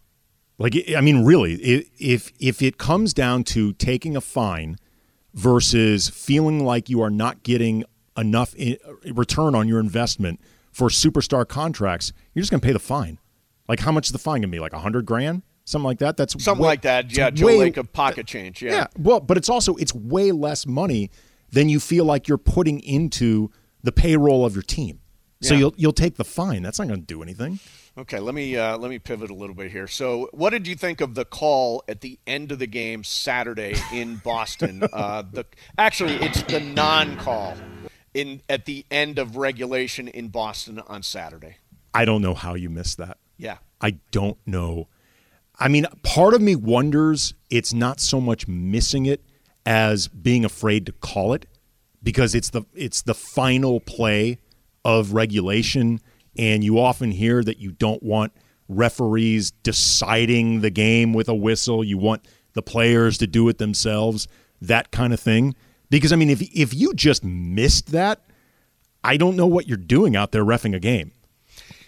Like I mean, really, if if it comes down to taking a fine versus feeling like you are not getting enough uh, return on your investment for superstar contracts, you're just going to pay the fine. Like how much is the fine going to be? Like a hundred grand, something like that. That's
Something
way-
like that. Yeah, Joe
way-
Lake of pocket change. Yeah.
yeah. Well, but it's also it's way less money than you feel like you're putting into the payroll of your team. So
Yeah.
you'll you'll take the fine. That's not going to do anything.
Okay, let me uh, let me pivot a little bit here. So, what did you think of the call at the end of the game Saturday in Boston? uh, the actually, it's the non-call in at the end of regulation in Boston on Saturday.
I don't know how you missed that.
Yeah.
I don't know. I mean, part of me wonders it's not so much missing it as being afraid to call it because it's the it's the final play of regulation and you often hear that you don't want referees deciding the game with a whistle. You want the players to do it themselves, that kind of thing. Because I mean, if if you just missed that, I don't know what you're doing out there refing a game.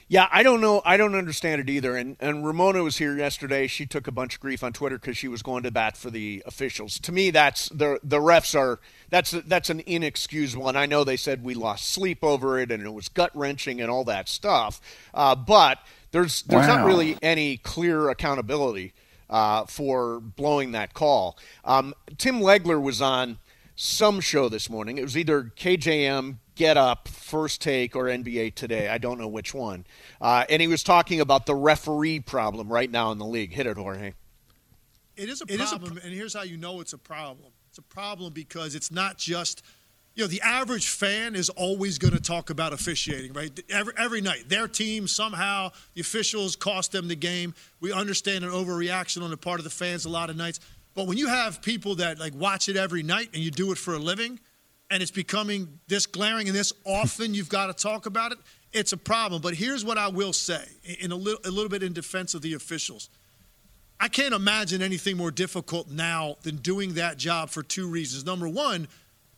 Yeah, I don't know. I don't understand it either. And and Ramona was here yesterday. She took a bunch of grief on Twitter because she was going to bat for the officials. To me, that's the the refs are that's that's an inexcusable. And I know they said we lost sleep over it and it was gut wrenching and all that stuff. Uh, but there's there's not really any clear accountability uh, for blowing that call. Um, Tim Legler was on some show this morning. It was either KJM, Get Up, First Take, or NBA Today. I don't know which one. Uh, and he was talking about the referee problem right now in the league. Hit it, Jorge.
It is a problem, and here's how you know it's a problem. It's a problem because it's not just, you know, the average fan is always going to talk about officiating, right? Every, every night, their team somehow the officials cost them the game. We understand an overreaction on the part of the fans a lot of nights, but when you have people that like watch it every night and you do it for a living, and it's becoming this glaring and this often you've got to talk about it, it's a problem. But here's what I will say, in a little, a little bit in defense of the officials. I can't imagine anything more difficult now than doing that job for two reasons. Number one,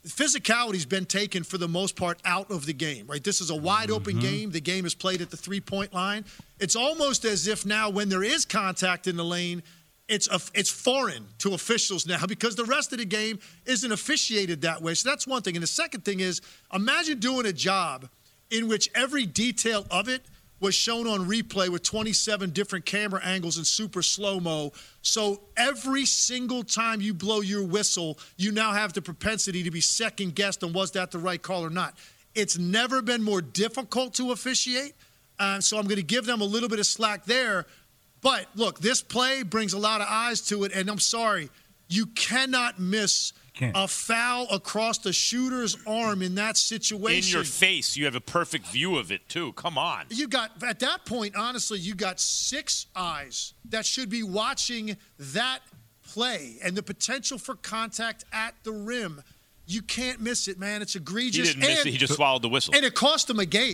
physicality's been taken for the most part out of the game, right? This is a wide open mm-hmm. game. The game is played at the three point line. It's almost as if now, when there is contact in the lane, it's a, it's foreign to officials now because the rest of the game isn't officiated that way. So that's one thing. And the second thing is, imagine doing a job in which every detail of it was shown on replay with 27 different camera angles and super slow mo. So every single time you blow your whistle, you now have the propensity to be second guessed on was that the right call or not. It's never been more difficult to officiate. Uh, so I'm going to give them a little bit of slack there. But look, this play brings a lot of eyes to it. And I'm sorry, you cannot miss a foul across the shooter's arm in that situation.
In your face, you have a perfect view of it too. Come on.
You got at that point, honestly, you got six eyes that should be watching that play and the potential for contact at the rim. You can't miss it, man. It's egregious.
He didn't miss
and,
it. He just swallowed the whistle.
And it cost him a game.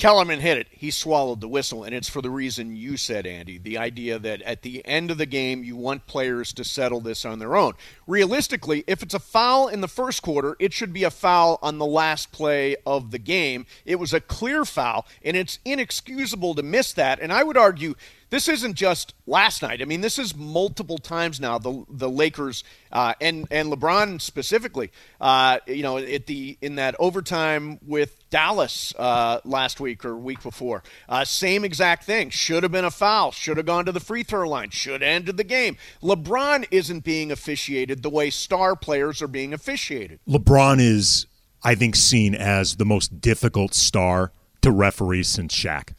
Kellerman hit it. He swallowed the whistle, and it's for the reason you said, Andy. The idea that at the end of the game, you want players to settle this on their own. Realistically, if it's a foul in the first quarter, it should be a foul on the last play of the game. It was a clear foul, and it's inexcusable to miss that. And I would argue this isn't just last night. I mean, this is multiple times now. The the Lakers uh, and and LeBron specifically, uh, you know, at the in that overtime with Dallas uh, last week or week before, uh, same exact thing. Should have been a foul. Should have gone to the free throw line. Should have ended the game. LeBron isn't being officiated the way star players are being officiated.
LeBron is, I think, seen as the most difficult star to referee since Shaq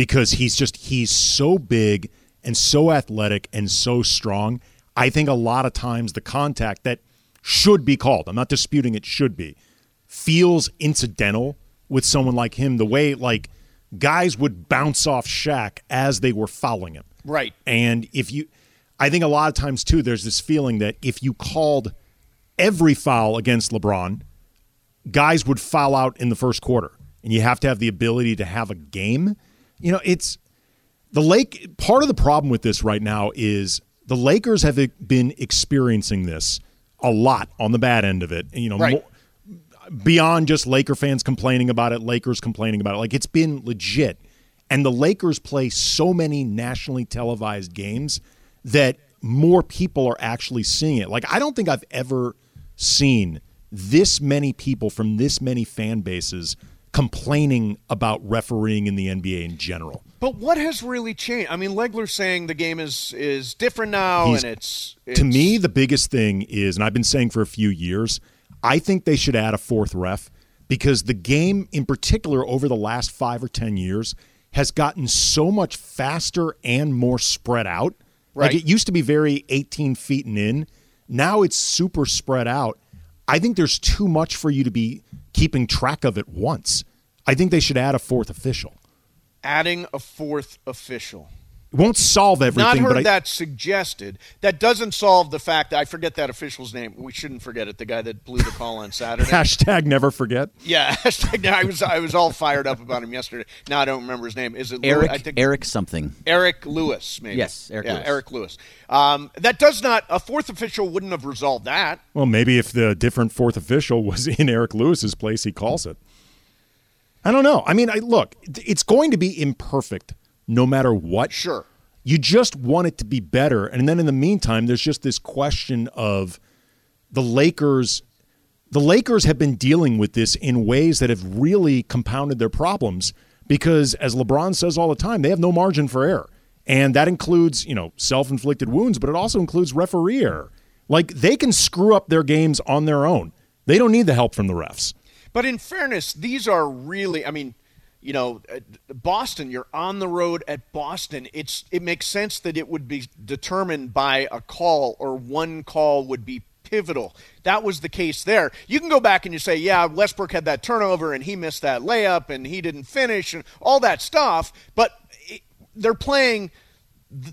because he's just he's so big and so athletic and so strong. I think a lot of times the contact that should be called, I'm not disputing it should be, feels incidental with someone like him the way like guys would bounce off Shaq as they were fouling him.
Right.
And if you, I think a lot of times too, there's this feeling that if you called every foul against LeBron, guys would foul out in the first quarter, and you have to have the ability to have a game. You know, it's the Lake. Part of the problem with this right now is the Lakers have been experiencing this a lot on the bad end of it. You know,
Right.
mo- beyond just Laker fans complaining about it, Lakers complaining about it. Like it's been legit. And the Lakers play so many nationally televised games that more people are actually seeing it. Like I don't think I've ever seen this many people from this many fan bases complaining about refereeing in the NBA in general.
But what has really changed? I mean, Legler's saying the game is is different now,
He's-
and it's,
to me the biggest thing is and i've been saying for a few years i think they should add a fourth ref because the game in particular over the last five or ten years has gotten so much faster and more spread out like
Right.
it used to be very 18 feet and in now it's super spread out i think there's too much for you to be keeping track of it once i think they should add a fourth official
adding a fourth official.
It won't solve everything
Not heard
but I, heard
that suggested. That doesn't solve the fact that I forget that official's name. We shouldn't forget it. The guy that blew the call on Saturday.
hashtag never forget
yeah, hashtag, I was I was all fired up about him yesterday. Now I don't remember his name. Is it Lew-
Eric
I think
Eric something.
Eric Lewis, maybe.
Yes, Eric
yeah,
Lewis.
Eric Lewis. Um, that does not. A fourth official wouldn't have resolved that.
Well, maybe if the different fourth official was in Eric Lewis's place, he calls it. I don't know. I mean, I look, it's going to be imperfect no matter what.
Sure.
You just want it to be better. And then in the meantime, there's just this question of the Lakers the Lakers have been dealing with this in ways that have really compounded their problems because as LeBron says all the time, they have no margin for error. And that includes, you know, self-inflicted wounds, but it also includes referee error. Like they can screw up their games on their own. They don't need the help from the refs.
But in fairness, these are really. I mean, you know, uh, Boston. You're on the road at Boston. It's it makes sense that it would be determined by a call or one call would be pivotal. That was the case there. You can go back and you say, yeah, Westbrook had that turnover and he missed that layup and he didn't finish and all that stuff. But it, they're playing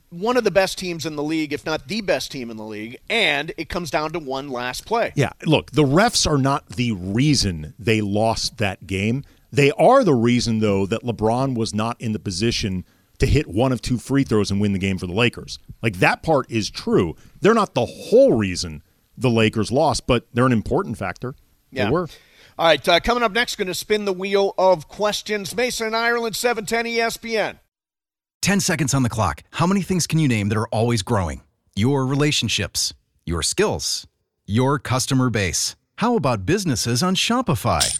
one of the best teams in the league, if not the best team in the league, and it comes down to one last play.
Yeah, look, the refs are not the reason they lost that game. They are the reason, though, that LeBron was not in the position to hit one of two free throws and win the game for the Lakers. Like that part is true. They're not the whole reason the Lakers lost, but they're an important factor.
Yeah.
They were.
All right, uh, coming up next, going to spin the wheel of questions. Mason, Ireland, E 710 ESPN.
10 seconds on the clock. How many things can you name that are always growing? Your relationships, your skills, your customer base. How about businesses on Shopify?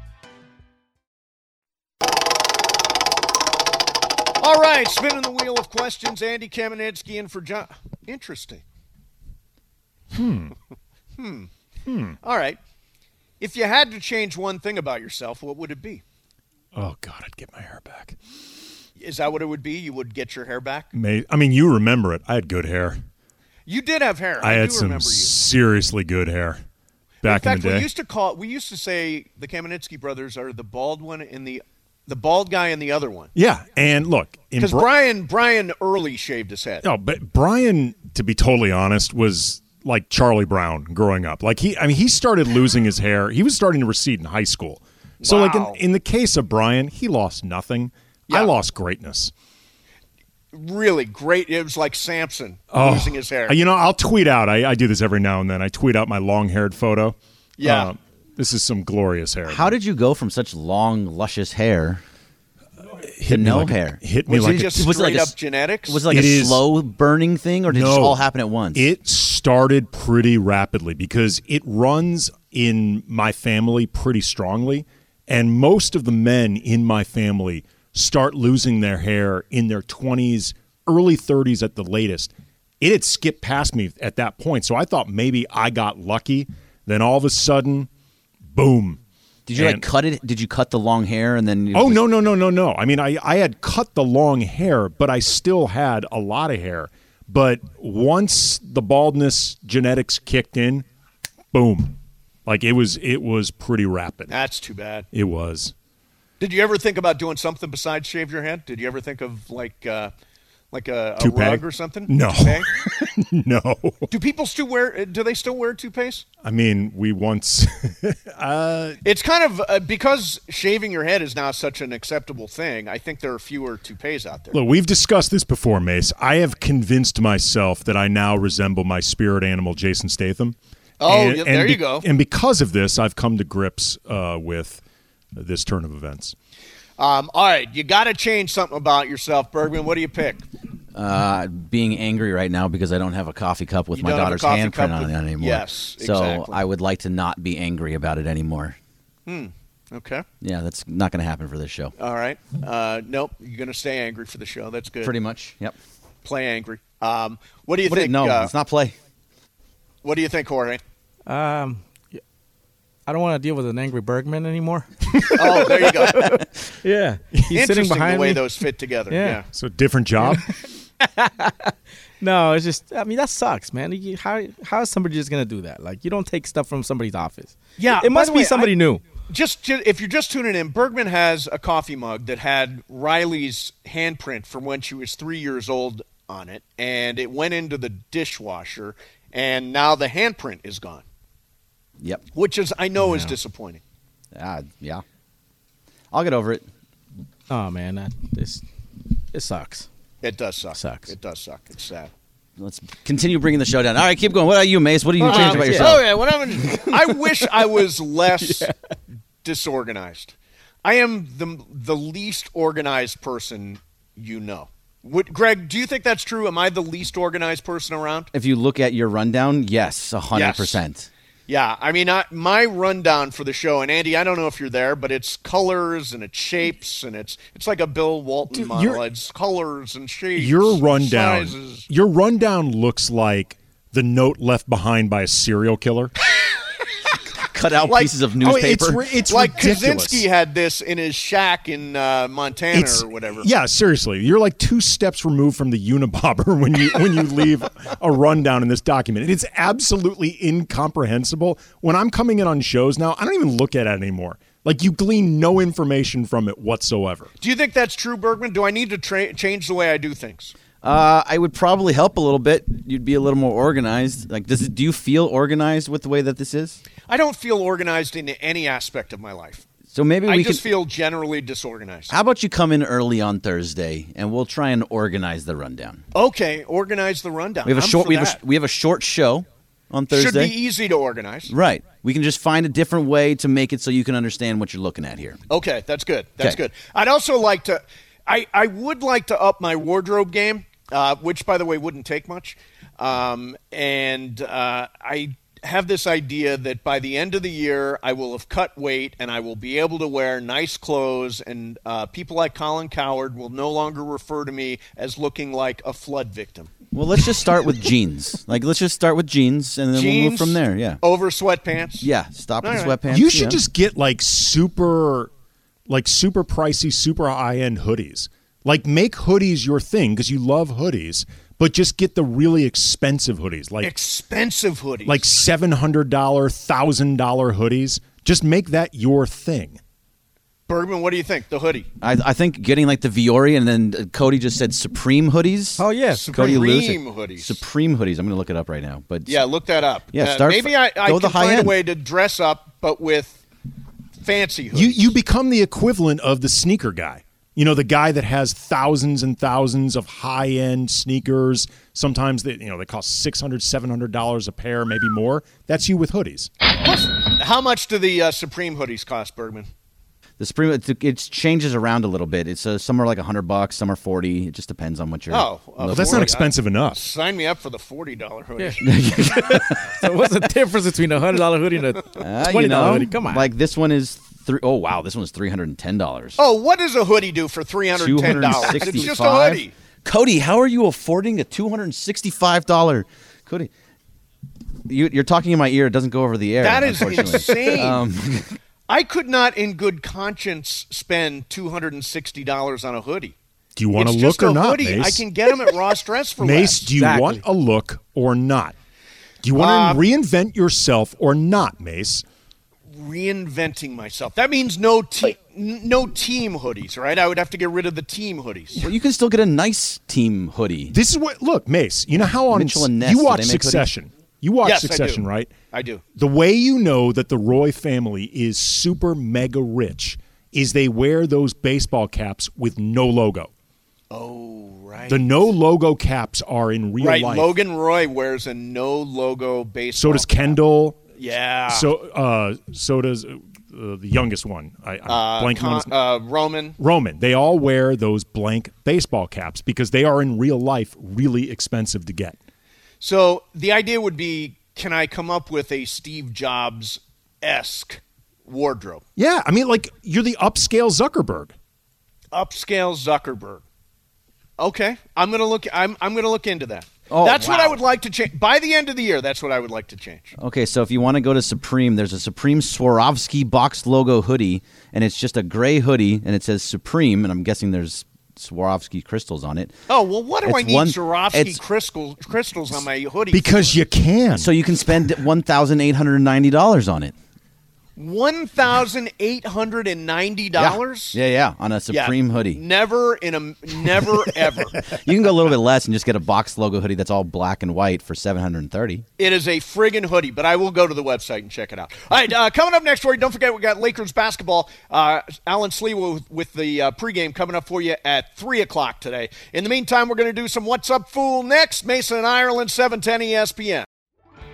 Right, spinning the wheel of questions. Andy Kamenetsky in for John. Interesting.
Hmm.
Hmm.
Hmm.
All right. If you had to change one thing about yourself, what would it be?
Oh God, I'd get my hair back.
Is that what it would be? You would get your hair back?
May I mean, you remember it. I had good hair.
You did have hair.
I,
I,
had some
remember you.
seriously good hair back
in
in,
fact,
the day.
we used to call we used to say the Kamenetsky brothers are the bald one and the the bald guy and the other one.
yeah, and look,
Because
Bri-
Brian Brian early shaved his head.
No, but Brian, to be totally honest, was like Charlie Brown growing up. Like he, I mean, he started losing his hair. He was starting to recede in high school. So, like in, in the case of Brian, he lost nothing. I lost greatness.
Really great. It was like Samson
Oh,
losing his hair.
You know, I'll tweet out. I, I do this every now and then. I tweet out my long-haired photo.
Yeah.
Uh, this is some glorious hair.
How did you go from such long, luscious hair to
Hit me
no
like a-
hair?
hit me
Was
like
it
a-
just was it like
straight
a
genetics?
Was it like
It
a
is-
slow burning thing, or did it just all happen at once?
It started pretty rapidly because it runs in my family pretty strongly, and most of the men in my family start losing their hair in their 20s, early 30s at the latest. It had skipped past me at that point, so I thought maybe I got lucky. Then all of a sudden, boom.
Did you
And-
like cut it? Did you cut the long hair and then? You
Oh
just-
no no no no no! I mean, I I had cut the long hair, but I still had a lot of hair. But once the baldness genetics kicked in, boom, like it was it was pretty rapid.
That's too bad.
It was.
Did you ever think about doing something besides shave your head? Did you ever think of like uh, like a, a rug or something?
No. No.
Do people still wear? Do they still wear toupees?
I mean, we once. uh,
It's kind of uh, because shaving your head is now such an acceptable thing. I think there are fewer toupees out there.
look, we've discussed this before, Mace. I have convinced myself that I now resemble my spirit animal, Jason Statham.
Oh,
And-
yeah,
and
there you go.
And because of this, I've come to grips uh, with this turn of events.
Um, all right, you got to change something about yourself, Bergman. What do you pick?
Uh, being angry right now because I don't have a coffee cup with
You
my
don't have a
daughter's
coffee
handprint on it anymore.
Yes,
So
exactly.
I would like to not be angry about it anymore.
Hmm. Okay.
Yeah, that's not going to happen for this show.
All right. Uh, nope. You're going to stay angry for the show. That's good.
Pretty much. Yep.
Play angry. Um, what do you
What do-
think?
no,
uh,
it's not play.
What do you think, Jorge?
Um, I don't want to deal with an angry Bergman anymore.
Oh, there you go.
yeah, he's sitting
Interesting
behind
the way
me.
those fit together. Yeah.
So different job.
No, it's just. I mean, that sucks, man. You- How how is somebody just gonna do that? Like, you don't take stuff from somebody's office.
Yeah,
it
by
must
the
be
way,
somebody
I-
new.
Just, ju- if you're just tuning in, Bergman has a coffee mug that had Riley's handprint from when she was three years old on it, and it went into the dishwasher, and now the handprint is gone,
Yep.
which is I know is disappointing.
Uh, yeah. I'll get over it.
Oh man, that this it sucks.
It does suck.
It Sucks.
It does suck. It's sad.
Let's continue bringing the show down. All right, keep going. What about you, Mace? What do you
Um,
change about yourself?
Oh yeah, what I'm, I wish I was less disorganized. I am the the least organized person you know. Would, Greg, do you think that's true? Am I the least organized person around?
If you look at your rundown, yes, hundred percent.
Yeah, I mean, I, my rundown for the show, and Andy, I don't know if you're there, but it's colors and it's shapes and it's it's like a Bill Walton model.
you're-
It's colors and shapes.
Your rundown.
sizes.
Your rundown looks like the note left behind by a serial killer.
Cut out
Like-
pieces of newspaper.
Oh, it's
newspaper.
it's
like
ridiculous.
Kaczynski had this in his shack in uh, Montana
It's-
or whatever.
Yeah, seriously, you're like two steps removed from the Unabomber when you when you leave a rundown in this document. It's absolutely incomprehensible. When I'm coming in on shows now, I don't even look at it anymore. Like you glean no information from it whatsoever.
Do you think that's true, Bergman? Do I need to tra- change the way I do things?
Uh, I would probably help a little bit. You'd be a little more organized. Like, does it, do you feel organized with the way that this is?
I don't feel organized in any aspect of my life.
So maybe
I
we
just
can.
feel generally disorganized.
How about you come in early on Thursday and we'll try and organize the rundown.
Okay, organize the rundown.
We have a
I'm
short. We have a, we have a short show on Thursday.
Should be easy to organize.
Right. We can just find a different way to make it so you can understand what you're looking at here.
Okay, that's good. That's
Okay.
good. I'd also like to. I I would like to up my wardrobe game, uh, which by the way wouldn't take much. Um, and uh, I have this idea that by the end of the year, I will have cut weight and I will be able to wear nice clothes, and uh, people like Colin Cowherd will no longer refer to me as looking like a flood victim.
Well, let's just start with jeans. Like, let's just start with jeans, and then we'll move from there. Yeah.
Over sweatpants.
Yeah. Stop with
All
the
right.
sweatpants.
You should
yeah.
just get like super, like super pricey, super high end hoodies. Like make hoodies your thing because you love hoodies, but just get the really expensive hoodies, like
Expensive hoodies.
like seven hundred dollar, thousand dollar hoodies. Just make that your thing.
Bergman, what do you think? The hoodie.
I, I think getting like the Vuori, and then uh, Cody just said Supreme hoodies.
Oh yes,
Cody Lewis-
Supreme hoodies.
Supreme hoodies. I'm going to look it up right now. But
Yeah, look that up.
Yeah,
Uh,
start
maybe
f-
I, I
go
can
the high
find
end.
a way to dress up, but with fancy hoodies.
You you become the equivalent of the sneaker guy. You know, the guy that has thousands and thousands of high end sneakers. Sometimes they you know they cost six hundred, seven hundred dollars a pair, maybe more. That's you with hoodies.
How much do the uh, Supreme hoodies cost, Bergman?
the Supreme it, it changes around a little bit. It's uh, some are like hundred bucks, some are forty. It just depends on what you're.
Oh,
looking
uh,
that's
for.
not expensive enough.
Sign me up for the forty dollar hoodie.
so what's the difference between a hundred dollar hoodie and a
Uh,
twenty
you know,
hoodie? Come on.
Like this one is three oh wow, this one's three hundred and ten dollars.
Oh, what does a hoodie do for three hundred ten dollars? It's just a hoodie.
Cody, how are you affording a two hundred and sixty-five dollar? Cody, you, you're talking in my ear. It doesn't go over the air.
That is insane.
Um,
I could not, in good conscience, spend two hundred and sixty dollars on a hoodie.
Do you want
It's
to
just
look or
a
not,
hoodie.
Mace?
I can get them at Ross Dress for
Mace,
less.
do you want a look or not? Do you want to
Uh,
reinvent yourself or not, Mace?
Reinventing myself? That means no te- n- no team hoodies, right? I would have to get rid of the team hoodies.
well, you can still get a nice team hoodie.
This is what look, Mace. You know how on
Mitchell and Ness,
you
do
watch
they make hoodies?
Succession. You watch
Yes, I.
Succession, right?
I do.
The way you know that the Roy family is super mega rich is they wear those baseball caps with no logo.
Oh, right.
The no logo caps are in real
right.
life.
Logan Roy wears a no logo baseball.
so does Kendall.
Yeah.
So uh, so does uh, the youngest one. I, I'm
Uh,
blanking on his
Con- uh, Roman.
Roman. They all wear those blank baseball caps because they are in real life really expensive to get.
So the idea would be, can I come up with a Steve Jobs esque wardrobe?
Yeah, I mean, like you're the upscale Zuckerberg.
Upscale Zuckerberg. Okay, I'm gonna look. I'm I'm gonna look into that.
Oh,
that's what. I would like to change by the end of the year. That's what I would like to change.
Okay, so if you want to go to Supreme, there's a Supreme Swarovski boxed logo hoodie, and it's just a gray hoodie, and it says Supreme, and I'm guessing there's Swarovski crystals on it.
Oh well, what do
It's
I need
one-
Swarovski
it's-
crystals crystals on my hoodie?
Because you can.
So you can spend one thousand eight hundred ninety dollars on it.
One thousand eight hundred and ninety dollars.
Yeah, yeah, on a Supreme hoodie.
Never in a never ever.
You can go a little bit less and just get a box logo hoodie that's all black and white for seven hundred and thirty.
It is a friggin' hoodie, but I will go to the website and check it out. All right, uh, coming up next for you, don't forget we got Lakers basketball. Uh, Allen Sliwa with, with the uh, pregame coming up for you at 3 o'clock today. In the meantime, we're going to do some What's Up Fool next. Mason and Ireland, E 710 ESPN.